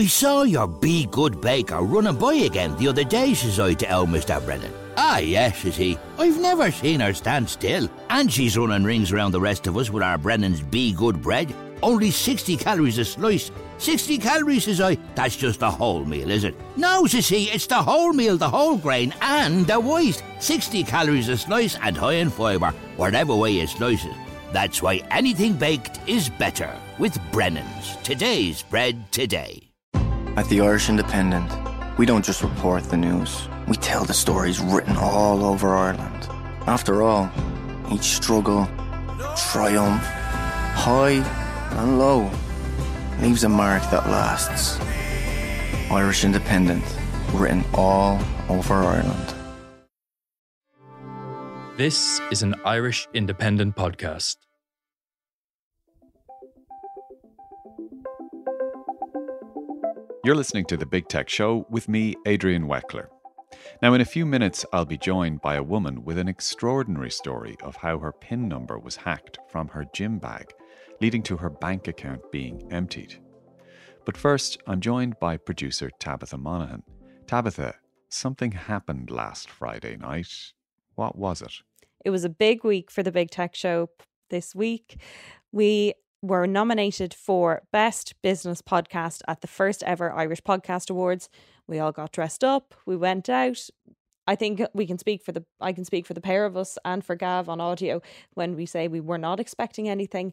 I saw your Be Good Baker running by again the other day, says I to old Mr. Brennan. Ah, yes, says he. I've never seen her stand still. And she's running rings around the rest of us with our Brennan's Be Good bread. Only 60 calories a slice. 60 calories, says I. That's just a whole meal, is it? No, says he, it's the whole meal, the whole grain, and the waste. 60 calories a slice and high in fibre, whatever way you slice it. That's why anything baked is better with Brennan's. Today's bread today. At the Irish Independent, we don't just report the news, we tell the stories written all over Ireland. After all, each struggle, triumph, high and low leaves a mark that lasts. Irish Independent, written all over Ireland. This is an Irish Independent podcast. You're listening to The Big Tech Show with me, Adrian Weckler. Now, in a few minutes, I'll be joined by a woman with an extraordinary story of how her PIN number was hacked from her gym bag, leading to her bank account being emptied. But first, I'm joined by producer Tabitha Monaghan. Tabitha, something happened last Friday night. What was it? It was a big week for the Big Tech Show this week. We were nominated for Best Business Podcast at the first ever Irish Podcast Awards. We all got dressed up, we went out. I think we can speak for the I can speak for the pair of us and for Gav on audio when we say we were not expecting anything.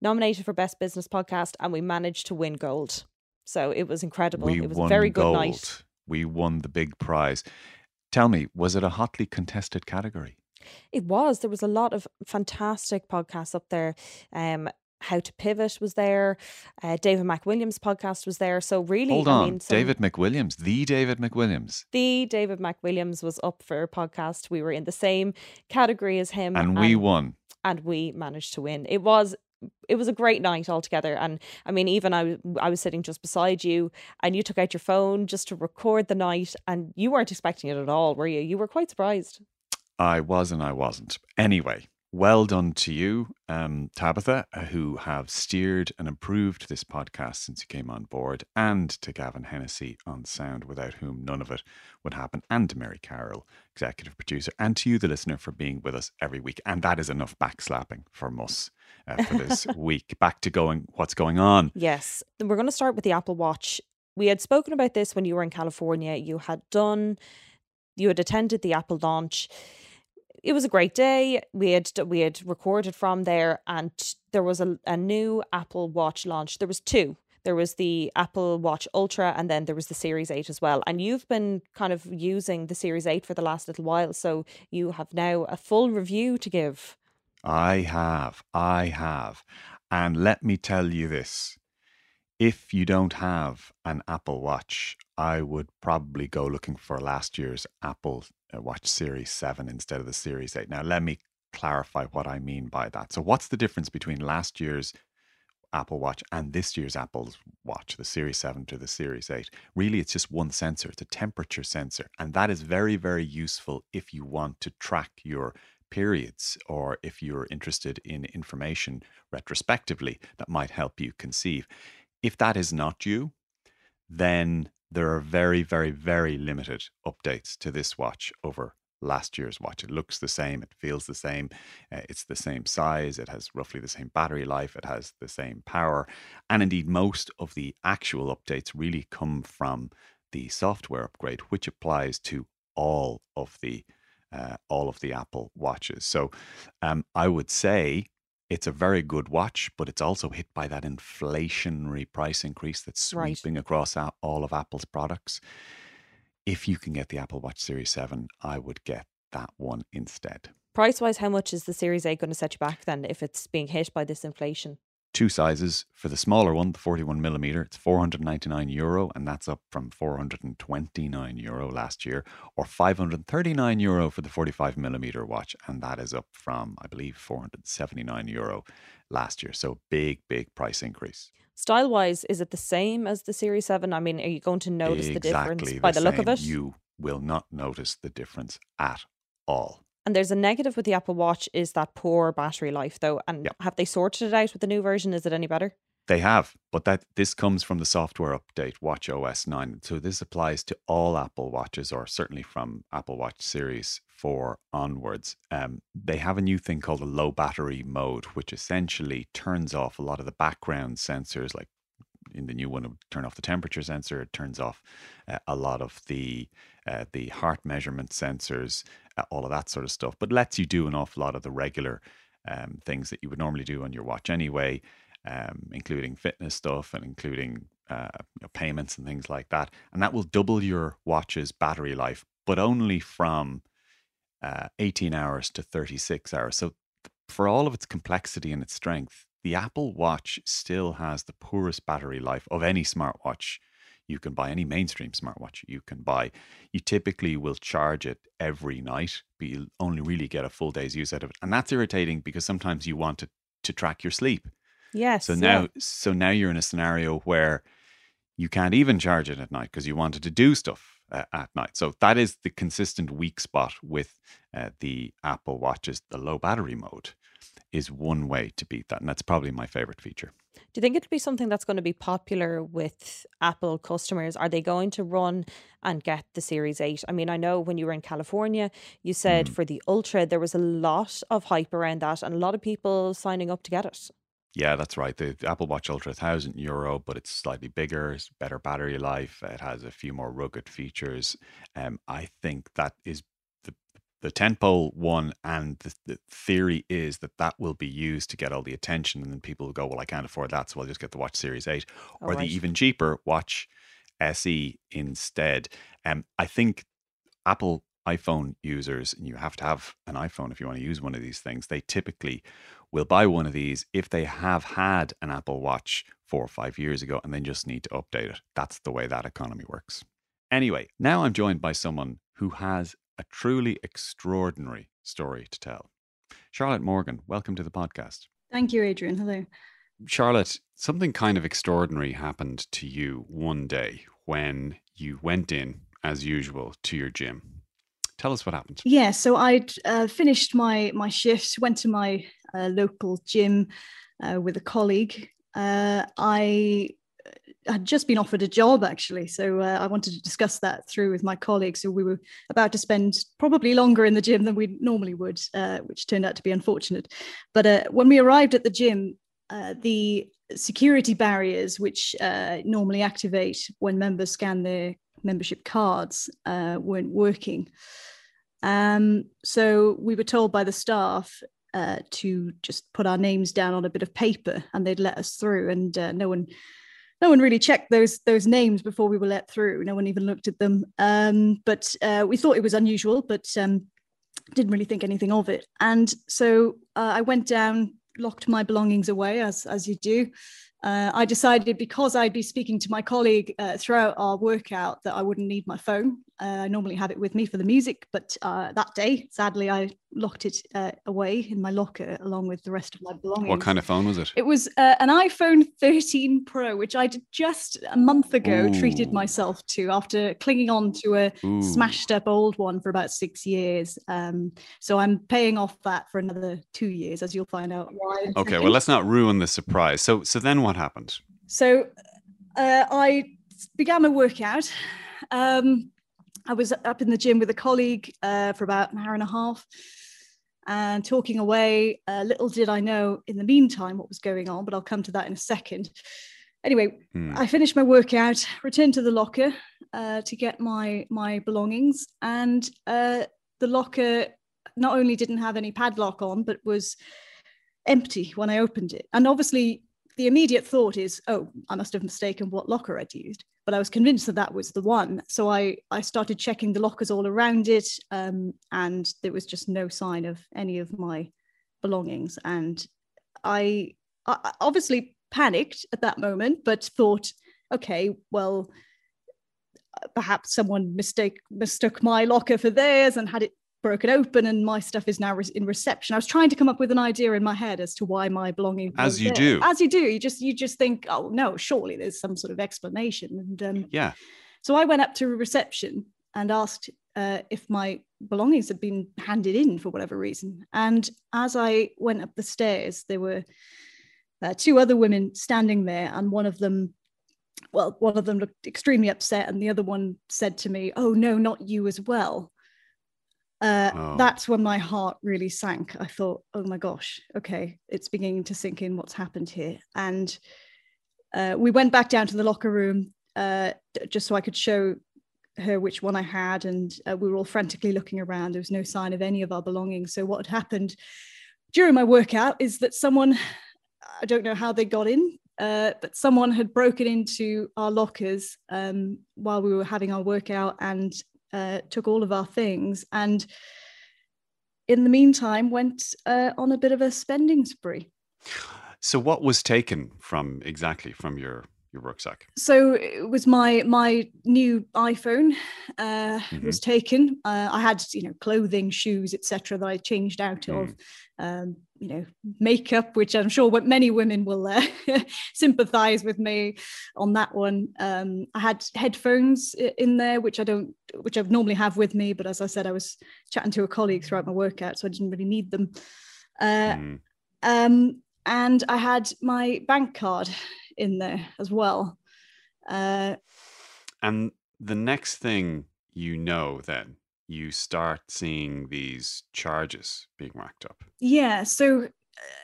Nominated for Best Business Podcast and we managed to win gold. So it was incredible. We it was a very good gold. night. We won the big prize. Tell me, was it a hotly contested category? It was. There was a lot of fantastic podcasts up there. Um, How to Pivot was there. Uh, David McWilliams' podcast was there. So really, Hold I on, mean, some- David McWilliams, the David McWilliams. the David McWilliams was up for a podcast. We were in the same category as him, And we won. and we managed to win. It was it was a great night altogether. And I mean, even I, I was sitting just beside you, and you took out your phone just to record the night, and you weren't expecting it at all, were you? You were quite surprised. I was and I wasn't. Anyway, well done to you, um, Tabitha, uh, who have steered and improved this podcast since you came on board, and to Gavin Hennessy on sound, without whom none of it would happen, and to Mary Carroll, executive producer, and to you, the listener, for being with us every week. And that is enough backslapping from us uh, for this week. Back to going, what's going on? Yes. We're going to start with the Apple Watch. We had spoken about this when you were in California. You had done, you had attended the Apple launch. It was a great day. We had we had recorded from there, and there was a, a new Apple Watch launch. There was two. There was the Apple Watch Ultra, and then there was the Series Eight as well. And you've been kind of using the Series Eight for the last little while, so you have now a full review to give. I have. I have. And let me tell you this if you don't have an Apple Watch, I would probably go looking for last year's Apple Uh, watch Series 7 instead of the Series 8. Now, let me clarify what I mean by that. So, what's the difference between last year's Apple Watch and this year's Apple Watch, the Series 7 to the Series 8? Really, it's just one sensor, it's a temperature sensor. And that is very, very useful if you want to track your periods or if you're interested in information retrospectively that might help you conceive. If that is not you, then there are very, very, very limited updates to this watch over last year's watch. It looks the same, it feels the same, uh, it's the same size, it has roughly the same battery life, it has the same power. And indeed, most of the actual updates really come from the software upgrade, which applies to all of the uh, all of the Apple watches. So um, I would say it's a very good watch, but it's also hit by that inflationary price increase that's Right. sweeping across all of Apple's products. If you can get the Apple Watch Series 7, I would get that one instead. Price wise, how much is the Series 8 going to set you back then if it's being hit by this inflation? Two sizes. For the smaller one, the 41 millimeter, it's 499 euro, and that's up from 429 euro last year, or 539 euro for the 45 millimeter watch, and that is up from, I believe, 479 euro last year. So big, big price increase. Style wise, is it the same as the Series 7? I mean, are you going to notice the difference Exactly by the, look of it? You will not notice the difference at all. And there's a negative with the Apple Watch is that poor battery life, though. And Yeah. have they sorted it out with the new version? Is it any better? They have, but that this comes from the software update Watch OS 9. So this applies to all Apple Watches, or certainly from Apple Watch Series 4 onwards. Um, they have a new thing called a low battery mode, which essentially turns off a lot of the background sensors, like in the new one, it would turn off the temperature sensor. It turns off uh, a lot of the uh, the heart measurement sensors, uh, all of that sort of stuff. But lets you do an awful lot of the regular um, things that you would normally do on your watch anyway um, including fitness stuff and including uh, you know, payments and things like that. And that will double your watch's battery life, but only from uh, 18 hours to 36 hours. So, for all of its complexity and its strength, the Apple Watch still has the poorest battery life of any smartwatch you can buy, any mainstream smartwatch you can buy. You typically will charge it every night, but you'll only really get a full day's use out of it. And that's irritating because sometimes you want it to track your sleep. Yes. So now, yeah. so now you're in a scenario where you can't even charge it at night because you wanted to do stuff uh, at night. So that is the consistent weak spot with uh, the Apple Watches. The low battery mode is one way to beat that, and that's probably my favorite feature. Do you think it'll be something that's going to be popular with Apple customers? Are they going to run and get the Series 8? I mean, I know when you were in California, you said Mm. for the Ultra, there was a lot of hype around that and a lot of people signing up to get it. Yeah, that's right. The Apple Watch Ultra, thousand euro, but it's slightly bigger, it's better battery life. It has a few more rugged features. Um, I think that is the tentpole one, and the, the theory is that that will be used to get all the attention, and then people will go, "Well, I can't afford that, so I'll just get the Watch Series Eight All or right. the even cheaper Watch SE instead." Um, I think Apple iPhone users, and you have to have an iPhone if you want to use one of these things, they typically will buy one of these if they have had an Apple Watch four or five years ago and then just need to update it. That's the way that economy works. Anyway, now I'm joined by someone who has a truly extraordinary story to tell. Charlotte Morgan, welcome to the podcast. Thank you, Adrian. Hello. Charlotte, something kind of extraordinary happened to you one day when you went in, as usual, to your gym. Tell us what happened. Yeah, so I'd uh, finished my my shift, went to my uh, local gym uh, with a colleague. Uh, I had just been offered a job actually, so uh, I wanted to discuss that through with my colleagues. So we were about to spend probably longer in the gym than we normally would, uh, which turned out to be unfortunate. But uh, when we arrived at the gym, uh, the security barriers, which uh, normally activate when members scan their membership cards, uh, weren't working. Um, so we were told by the staff to just put our names down on a bit of paper, and they'd let us through. And no one, no one really checked those those names before we were let through. No one even looked at them. Um, but uh, we thought it was unusual, but um, didn't really think anything of it. And so uh, I went down, locked my belongings away, as as you do. Uh, I decided because I'd be speaking to my colleague uh, throughout our workout that I wouldn't need my phone. Uh, I normally have it with me for the music, but uh, that day, sadly, I locked it uh, away in my locker along with the rest of my belongings. What kind of phone was it? It was uh, an iPhone 13 Pro, which I did just a month ago treated myself to after clinging on to a Ooh. smashed up old one for about six years. Um, so I'm paying off that for another two years, as you'll find out why. Okay, well, let's not ruin the surprise. So, so then what happened? So uh, I began my workout. Um, I was up in the gym with a colleague uh, for about an hour and a half and talking away. Uh, little did I know in the meantime what was going on, but I'll come to that in a second. Anyway, Hmm. I finished my workout, returned to the locker uh, to get my my belongings, and uh, the locker not only didn't have any padlock on, but was empty when I opened it. And obviously, the immediate thought is, oh, I must have mistaken what locker I'd used. But I was convinced that that was the one. So I, I started checking the lockers all around it, um, and there was just no sign of any of my belongings. And I, I obviously panicked at that moment, but thought, okay, well, perhaps someone mistake mistook my locker for theirs and had it broken open and my stuff is now re- in reception i was trying to come up with an idea in my head as to why my belongings As you there. do. as you do you just you just think oh no surely there's some sort of explanation and um, Yeah. so i went up to reception and asked uh, if my belongings had been handed in for whatever reason and as i went up the stairs there were uh, two other women standing there, and one of them, well, one of them looked extremely upset, and the other one said to me, "Oh no, not you as well." Uh, Oh. That's when my heart really sank. I thought, "Oh my gosh, okay, it's beginning to sink in what's happened here." And uh, we went back down to the locker room uh, just so I could show her which one I had, and uh, we were all frantically looking around. There was no sign of any of our belongings. So what had happened during my workout is that someone, I don't know how they got in, uh, but someone had broken into our lockers um, while we were having our workout and uh, took all of our things. And in the meantime, went uh, on a bit of a spending spree. So, what was taken from exactly from your your rucksack? so it was my my new iphone uh was taken. Uh, i had you know clothing shoes etc that i changed out of um you know makeup which i'm sure what many women will uh, sympathize with me on that one. Um i had headphones in there which i don't which i normally have with me but as i said i was chatting to a colleague throughout my workout so i didn't really need them. Uh Mm. um, and I had my bank card in there as well. Uh, And the next thing you know, then you start seeing these charges being racked up. yeah, so uh,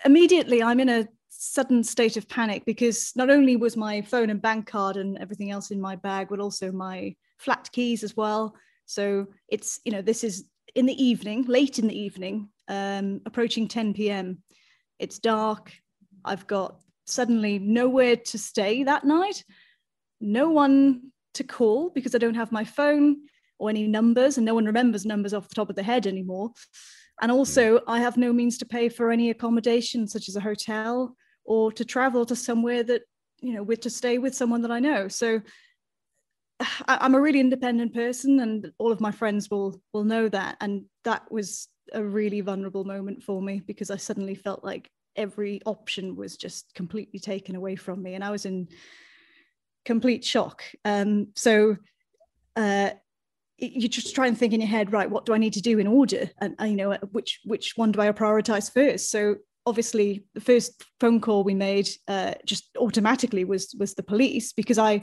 immediately I'm in a sudden state of panic because not only was my phone and bank card and everything else in my bag, but also my flat keys as well. So it's, you know, this is in the evening, late in the evening, um, approaching 10 p.m. It's dark. I've got suddenly nowhere to stay that night, no one to call because I don't have my phone or any numbers, and no one remembers numbers off the top of their head anymore. And also, I have no means to pay for any accommodation, such as a hotel or to travel to somewhere that, you know, with to stay with someone that I know. So I'm a really independent person, and all of my friends will will know that. And that was a really vulnerable moment for me because I suddenly felt like every option was just completely taken away from me, and I was in complete shock. Um, so uh, you just try and think in your head, right? What do I need to do in order? And uh, you know, which which one do I prioritize first? So obviously, the first phone call we made uh, just automatically was was the police because I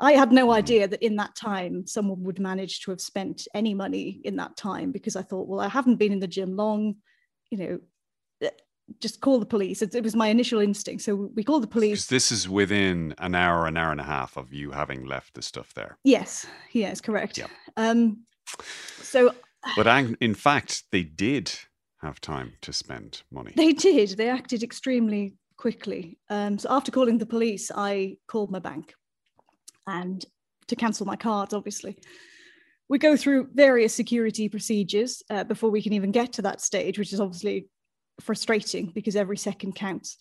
I had no idea that in that time someone would manage to have spent any money in that time because I thought, well, I haven't been in the gym long, you know, uh, just call the police. It, it was my initial instinct. So we called the police. this is within an hour, an hour and a half of you having left the stuff there. Yes, yes, correct. Yeah. Um, so But in fact, they did have time to spend money. They did. They acted extremely quickly. Um, so after calling the police, I called my bank and to cancel my cards, obviously. We go through various security procedures uh, before we can even get to that stage, which is obviously frustrating because every second counts.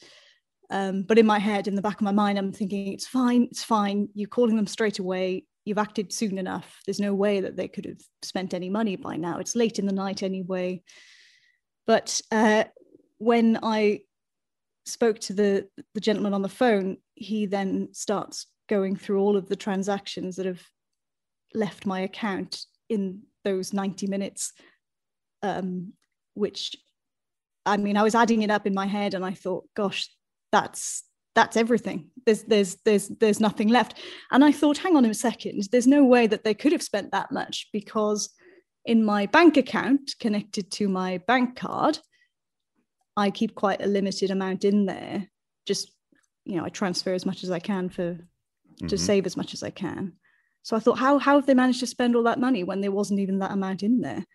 Um, but in my head, in the back of my mind, I'm thinking, it's fine, it's fine. You're calling them straight away. You've acted soon enough. There's no way that they could have spent any money by now. It's late in the night anyway. But uh, when I spoke to the the gentleman on the phone, he then starts going through all of the transactions that have left my account in those 90 minutes um, which i mean i was adding it up in my head and i thought gosh that's that's everything. There's there's there's there's nothing left. And i thought hang on a second there's no way that they could have spent that much because in my bank account connected to my bank card i keep quite a limited amount in there. Just you know i transfer as much as i can for to Mhm. save as much as i can so i thought how how have they managed to spend all that money when there wasn't even that amount in there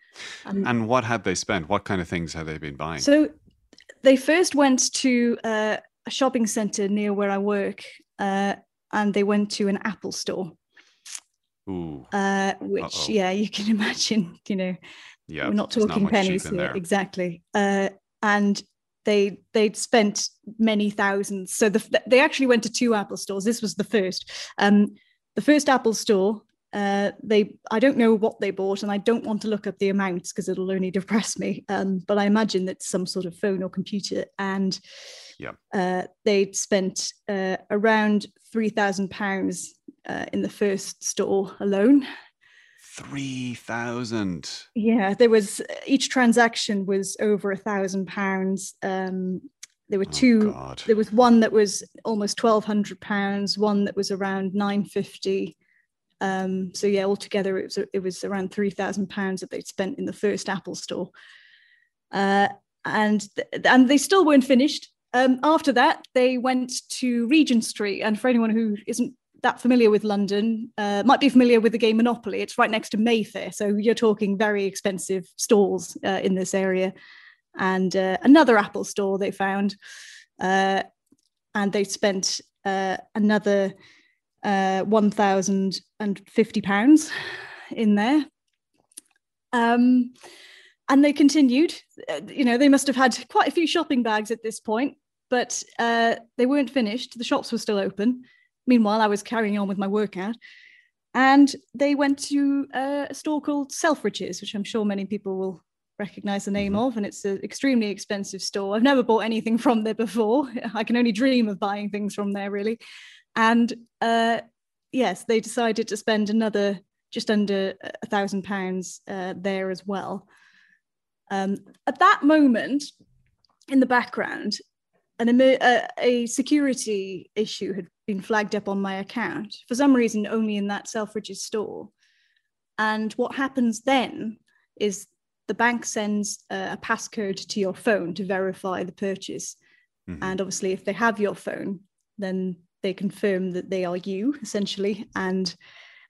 and, And what had they spent? What kind of things had they been buying? so they first went to uh, a shopping center near where i work uh, and they went to an apple store Ooh, uh, which Uh-oh. yeah you can imagine you know yeah. we're not talking cheap pennies here exactly uh, and they they'd spent many thousands so the, they actually went to two apple stores this was the first um, the first apple store uh, they i don't know what they bought and i don't want to look up the amounts because it'll only depress me um, but i imagine that's some sort of phone or computer and Yeah. uh, they'd spent uh, around 3000 pounds uh, in the first store alone Three thousand. yeah, there was each transaction was over a thousand pounds. Um, there were Oh, two. There was one that was almost twelve hundred pounds, one that was around nine fifty. Um, so yeah, altogether it was it was around three thousand pounds that they'd spent in the first Apple store, uh, and th- and they still weren't finished. Um, after that, they went to Regent Street, and for anyone who isn't that familiar with London, uh, might be familiar with the game Monopoly. It's right next to Mayfair, so you're talking very expensive stores uh, in this area. And uh, another Apple store they found, uh, and they spent uh, another uh, one thousand and fifty pounds in there. Um, and they continued. Uh, You know, they must have had quite a few shopping bags at this point, but uh, they weren't finished. The shops were still open. Meanwhile, I was carrying on with my workout. And they went to a store called Selfridges, which I'm sure many people will recognize the name of. And it's an extremely expensive store. I've never bought anything from there before. I can only dream of buying things from there, really. And uh, yes, they decided to spend another just under a thousand pounds uh, there as well. Um, at that moment, in the background, an a, a security issue had been flagged up on my account for some reason only in that Selfridges store. And what happens then is the bank sends a passcode to your phone to verify the purchase. Mhm. And obviously, if they have your phone, then they confirm that they are you essentially. And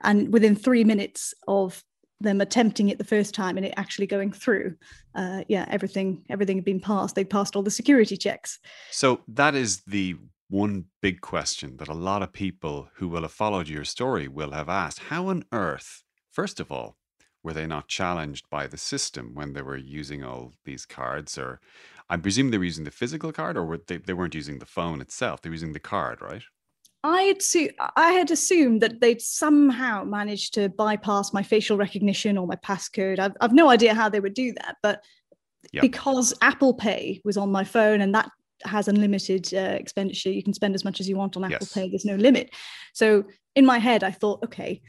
and within three minutes of them attempting it the first time and it actually going through, uh, yeah, everything everything had been passed. They passed all the security checks. So that is the one big question that a lot of people who will have followed your story will have asked. How on earth, first of all, were they not challenged by the system when they were using all these cards? Or I presume they were using the physical card or were they, they weren't using the phone itself. They were using the card, right? I had, su- I had assumed that they'd somehow managed to bypass my facial recognition or my passcode. I've, I've no idea how they would do that, but Yep. because Apple Pay was on my phone and that has unlimited uh, expenditure, you can spend as much as you want on Apple Yes. Pay. There's no limit. So in my head, I thought, okay,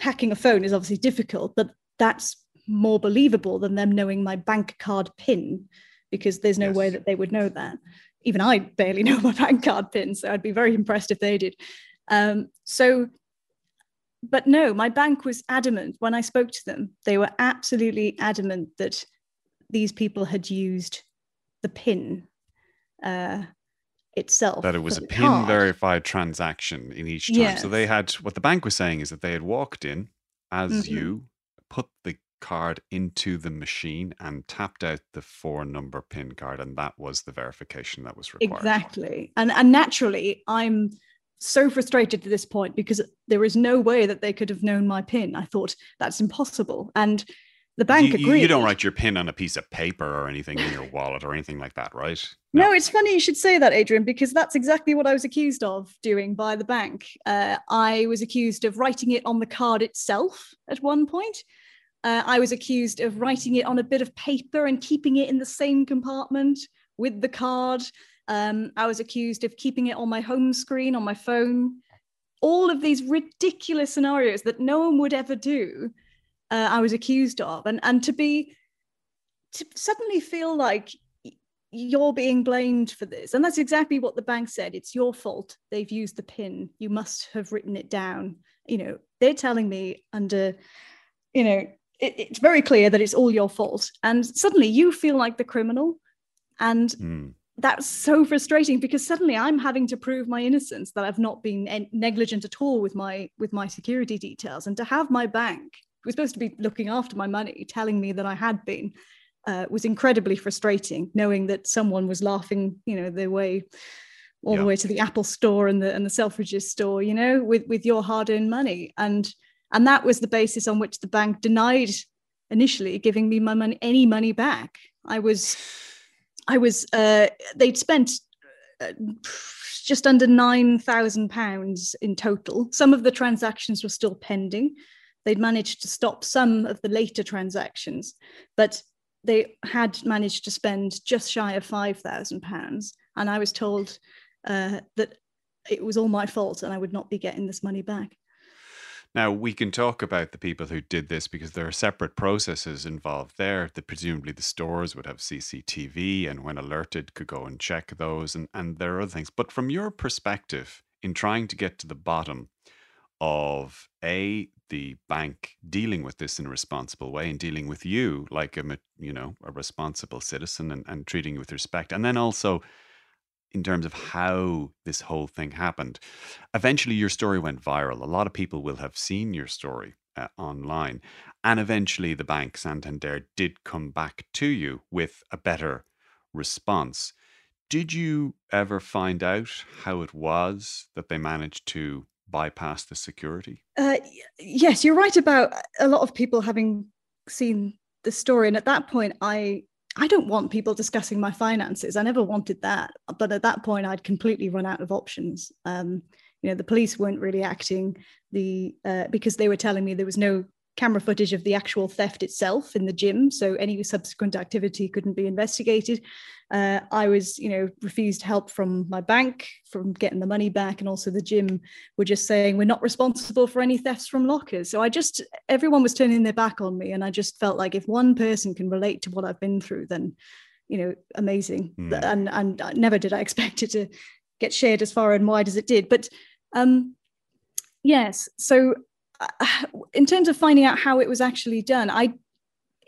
hacking a phone is obviously difficult, but that's more believable than them knowing my bank card PIN because there's no way that they would know that. Even I barely know my bank card PIN, so I'd be very impressed if they did. Um, so, but no, my bank was adamant when I spoke to them. They were absolutely adamant that these people had used the PIN uh, itself. That it was a PIN card. verified transaction in each time. So they had what the bank was saying is that they had walked in as Mhm. you, put the card into the machine and tapped out the four number PIN card, and that was the verification that was required. Exactly. And and naturally, I'm so frustrated at this point because there is no way that they could have known my PIN. I thought that's impossible. And the bank you, you- agreed. you don't write your PIN on a piece of paper or anything in your wallet or anything like that, right? No, it's funny you should say that, Adrian, because that's exactly what I was accused of doing by the bank. Uh, I was accused of writing it on the card itself at one point. Uh, I was accused of writing it on a bit of paper and keeping it in the same compartment with the card. Um, I was accused of keeping it on my home screen on my phone. All of these ridiculous scenarios that no one would ever do, uh, I was accused of. And, and to be, to suddenly feel like you're being blamed for this. And that's exactly what the bank said. It's your fault. They've used the PIN. You must have written it down. You know, they're telling me under, you know, it, it's very clear that it's all your fault. And suddenly you feel like the criminal. And Hmm. that's so frustrating because suddenly I'm having to prove my innocence that I've not been negligent at all with my with my security details, and to have my bank, was supposed to be looking after my money, telling me that I had been, uh, was incredibly frustrating. Knowing that someone was laughing, you know, their way all Yeah. the way to the Apple store and the and the Selfridges store, you know, with with your hard-earned money, and and that was the basis on which the bank denied initially giving me my money any money back. I was I was uh, they'd spent uh, just under nine thousand pounds in total. Some of the transactions were still pending. They'd managed to stop some of the later transactions, but they had managed to spend just shy of five thousand pounds. And I was told uh, that it was all my fault and I would not be getting this money back. Now, we can talk about the people who did this because there are separate processes involved there. That presumably the stores would have CCTV and, when alerted, could go and check those, and, and there are other things. But from your perspective, in trying to get to the bottom of A, the bank dealing with this in a responsible way and dealing with you like a you know a responsible citizen and, and treating you with respect. And then also in terms of how this whole thing happened eventually your story went viral. A lot of people will have seen your story uh, online. And eventually the bank santander did come back to you with a better response. Did you ever find out how it was that they managed to bypass the security? Uh, yes, you're right about a lot of people having seen the story. And at that point, I I don't want people discussing my finances. I never wanted that. But at that point, I'd completely run out of options. Um, you know, the police weren't really acting the uh, because they were telling me there was no camera footage of the actual theft itself in the gym, so any subsequent activity couldn't be investigated. Uh, I was, you know, refused help from my bank from getting the money back, and also the gym were just saying we're not responsible for any thefts from lockers. So I just everyone was turning their back on me, and I just felt like if one person can relate to what I've been through, then you know, amazing. Mm. And and never did I expect it to get shared as far and wide as it did, but um yes so in terms of finding out how it was actually done, I,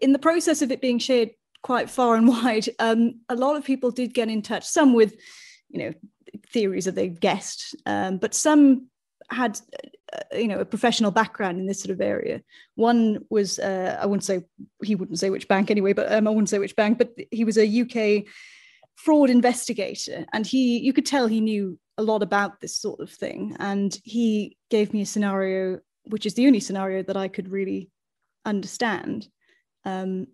in the process of it being shared quite far and wide, um, a lot of people did get in touch. Some with, you know, theories that they guessed, um, but some had, uh, you know, a professional background in this sort of area. One was, uh, I wouldn't say he wouldn't say which bank anyway, but um, I wouldn't say which bank, but he was a UK fraud investigator, and he, you could tell he knew a lot about this sort of thing, and he gave me a scenario which is the only scenario that I could really understand. Um,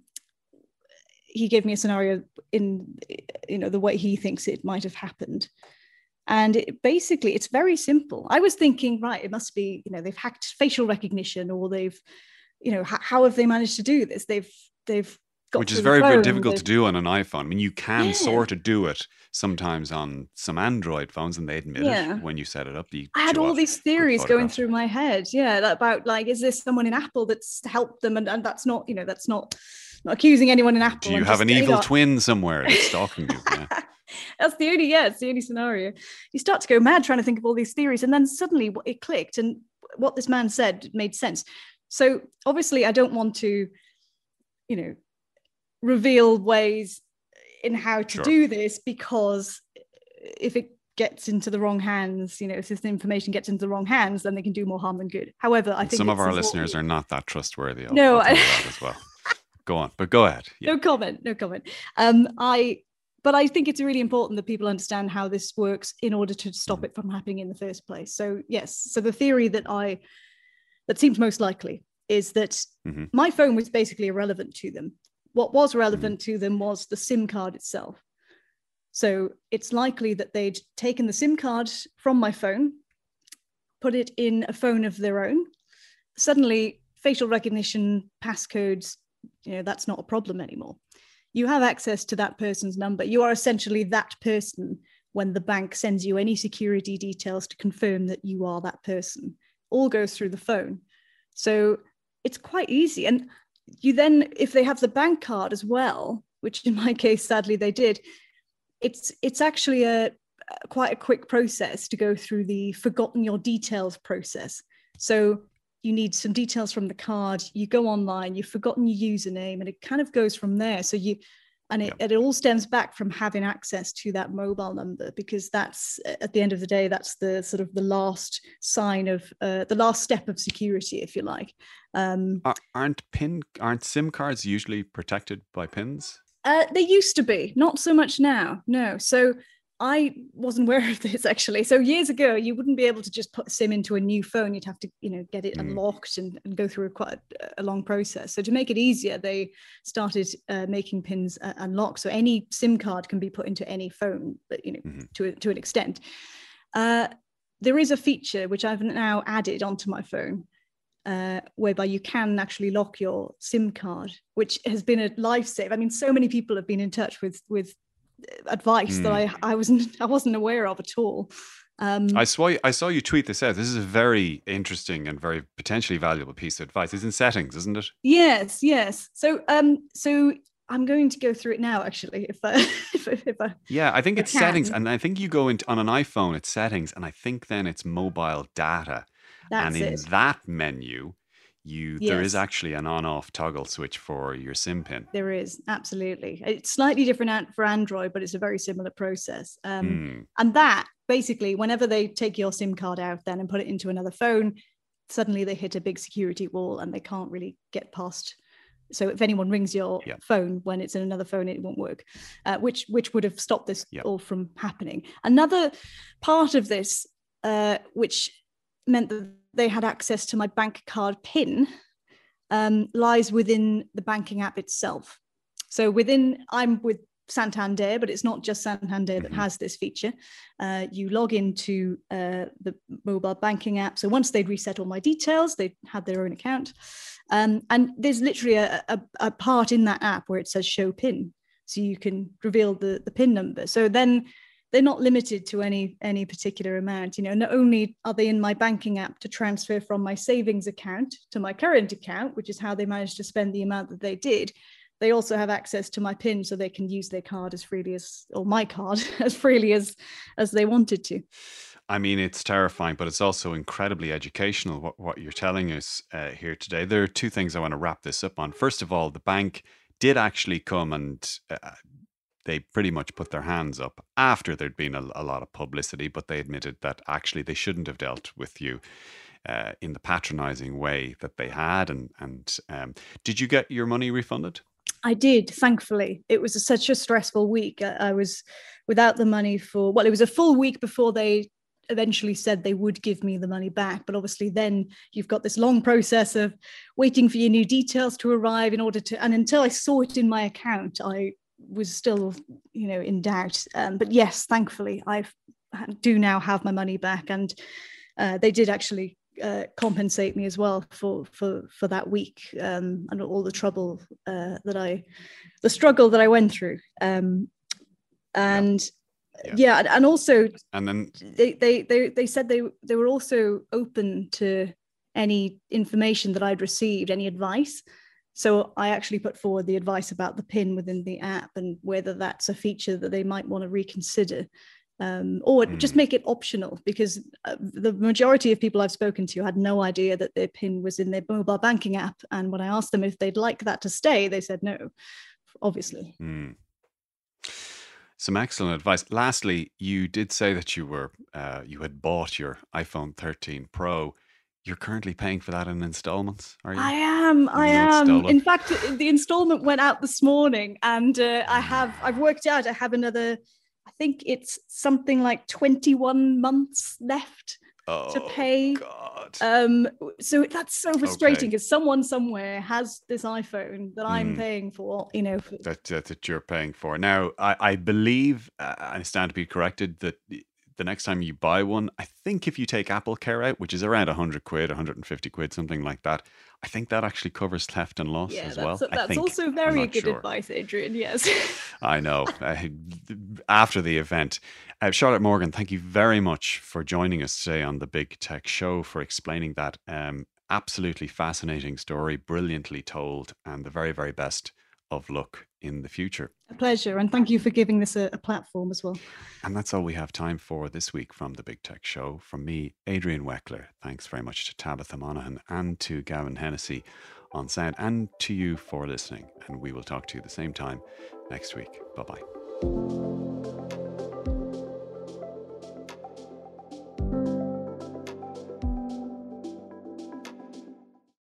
he gave me a scenario in you know the way he thinks it might have happened. And it, basically it's very simple. I was thinking right it must be you know they've hacked facial recognition or they've you know h- how have they managed to do this? They've they've which is very very difficult to do on an iphone. I mean you can yeah. sort of do it sometimes on some android phones and they admit yeah. it when you set it up i had all these theories going through my head. Yeah about like is this someone in apple that's helped them? And, and that's not you know that's not not accusing anyone in apple. do you have an evil twin somewhere that's stalking you? Yeah. that's the only yeah it's the only scenario. You start to go mad trying to think of all these theories and then suddenly it clicked and what this man said made sense. So obviously i don't want to you know reveal ways in how to sure. do this because if it gets into the wrong hands, you know, if this information gets into the wrong hands, then they can do more harm than good. However, I think some of our listeners are not that trustworthy. I'll, no, I'll as well. go on, but go ahead. Yeah. No comment. No comment. Um, I, but I think it's really important that people understand how this works in order to stop it from happening in the first place. So yes, so the theory that I that seems most likely is that mm-hmm. my phone was basically irrelevant to them. What was relevant to them was the SIM card itself. So it's likely that they'd taken the SIM card from my phone, put it in a phone of their own. Suddenly, facial recognition, passcodes, you know, that's not a problem anymore. You have access to that person's number. You are essentially that person when the bank sends you any security details to confirm that you are that person. All goes through the phone. So it's quite easy. And you then if they have the bank card as well which in my case sadly they did it's it's actually a quite a quick process to go through the forgotten your details process. So you need some details from the card you go online you've forgotten your username and it kind of goes from there. So you and it, it all stems back from having access to that mobile number because that's at the end of the day that's the sort of the last sign of uh, the last step of security if you like. Um, aren't pin aren't sim cards usually protected by pins? Uh, they used to be. Not so much now. No. So I wasn't aware of this actually. So years ago, you wouldn't be able to just put SIM into a new phone. You'd have to, you know, get it mm. unlocked and, and, go through a quite a, long process. So to make it easier, they started uh, making pins uh, unlocked. So any SIM card can be put into any phone, but you know, mm-hmm. to to an extent. Uh, there is a feature which I've now added onto my phone, uh, whereby you can actually lock your SIM card, which has been a lifesaver. I mean, so many people have been in touch with with advice mm. that hmm. I, I wasn't I wasn't aware of at all. Um, I saw I saw you tweet this out. This is a very interesting and very potentially valuable piece of advice. It's in settings, isn't it? yes, yes. So, um, so I'm going to go through it now. Actually, if I, if, I- if I, Yeah, I think I it's settings, and I think you go into on an iPhone, it's settings, and I think then it's mobile data, that's and in it. that menu, you there is actually an on-off toggle switch for your SIM pin. There is absolutely. It's slightly different for Android, but it's a very similar process. Um, Hmm. And that basically, whenever they take your SIM card out then and put it into another phone, suddenly they hit a big security wall and they can't really get past. So if anyone rings your Yeah. phone when it's in another phone, it won't work, uh, which which would have stopped this Yeah. all from happening. Another part of this, uh, which meant that they had access to my bank card PIN, um, lies within the banking app itself. So within, I'm with Santander, but it's not just Santander that Mhm. has this feature. Uh, you log into uh, the mobile banking app. So once they'd reset all my details, they had their own account. Um, and there's literally a, a, a part in that app where it says show PIN. So you can reveal the, the PIN number. So then they're not limited to any any particular amount. You know, not only are they in my banking app to transfer from my savings account to my current account, which is how they managed to spend the amount that they did, they also have access to my PIN so they can use their card as freely as or my card as freely as as they wanted to. I mean, it's terrifying, but it's also incredibly educational what, what you're telling us uh, here today. There are two things I want to wrap this up on. First of all, the bank did actually come and uh, they pretty much put their hands up after there'd been a, a lot of publicity, but they admitted that actually they shouldn't have dealt with you. Uh, in the patronizing way that they had, and and um, did you get your money refunded? I did, thankfully. It was a, such a stressful week. I, I was without the money for, well, it was a full week before they eventually said they would give me the money back. But obviously, then you've got this long process of waiting for your new details to arrive in order to, and until I saw it in my account, I was still, you know, in doubt. Um, but yes, thankfully, I do now have my money back. And uh, they did actually uh, compensate me as well for for for that week um, and all the trouble uh, that I, the struggle that I went through, um, and Yeah. yeah, and, and also And then they, they they they said they they were also open to any information that I'd received, any advice. So I actually put forward the advice about the pin within the app and whether that's a feature that they might want to reconsider. Um, or just Mm. make it optional because uh, the majority of people I've spoken to had no idea that their PIN was in their mobile banking app. And when I asked them if they'd like that to stay, they said no, obviously. Hmm. Some excellent advice. Lastly, you did say that you were uh, you had bought your iPhone 13 Pro. You're currently paying for that in installments, are you? I am. I am. In fact, the installment went out this morning, and uh, I have. I've worked out. I have another. I think it's something like twenty-one months left oh, to pay. God. Um, so that's so frustrating Okay. because someone somewhere has this iPhone that I'm Mm. paying for. You know, for, that, that that you're paying for. Now, I, I believe uh, I stand to be corrected that the- next time you buy one, I think if you take Apple Care out, which is around 100 quid, 150 quid, something like that, I think that actually covers theft and loss yeah, as that's, well. I that's think. also very good sure. advice, Adrian. Yes. I know. Uh, after the event, uh, Charlotte Morgan, thank you very much for joining us today on the Big Tech Show for explaining that um, absolutely fascinating story, brilliantly told, and the very, very best of luck in the future. a pleasure, and thank you for giving this a, a platform as well. And that's all we have time for this week from the Big Tech Show. From me, Adrian Weckler. Thanks very much to Tabitha Monaghan and to Gavin Hennessy on sound, and to you for listening. And we will talk to you the same time next week. Bye bye.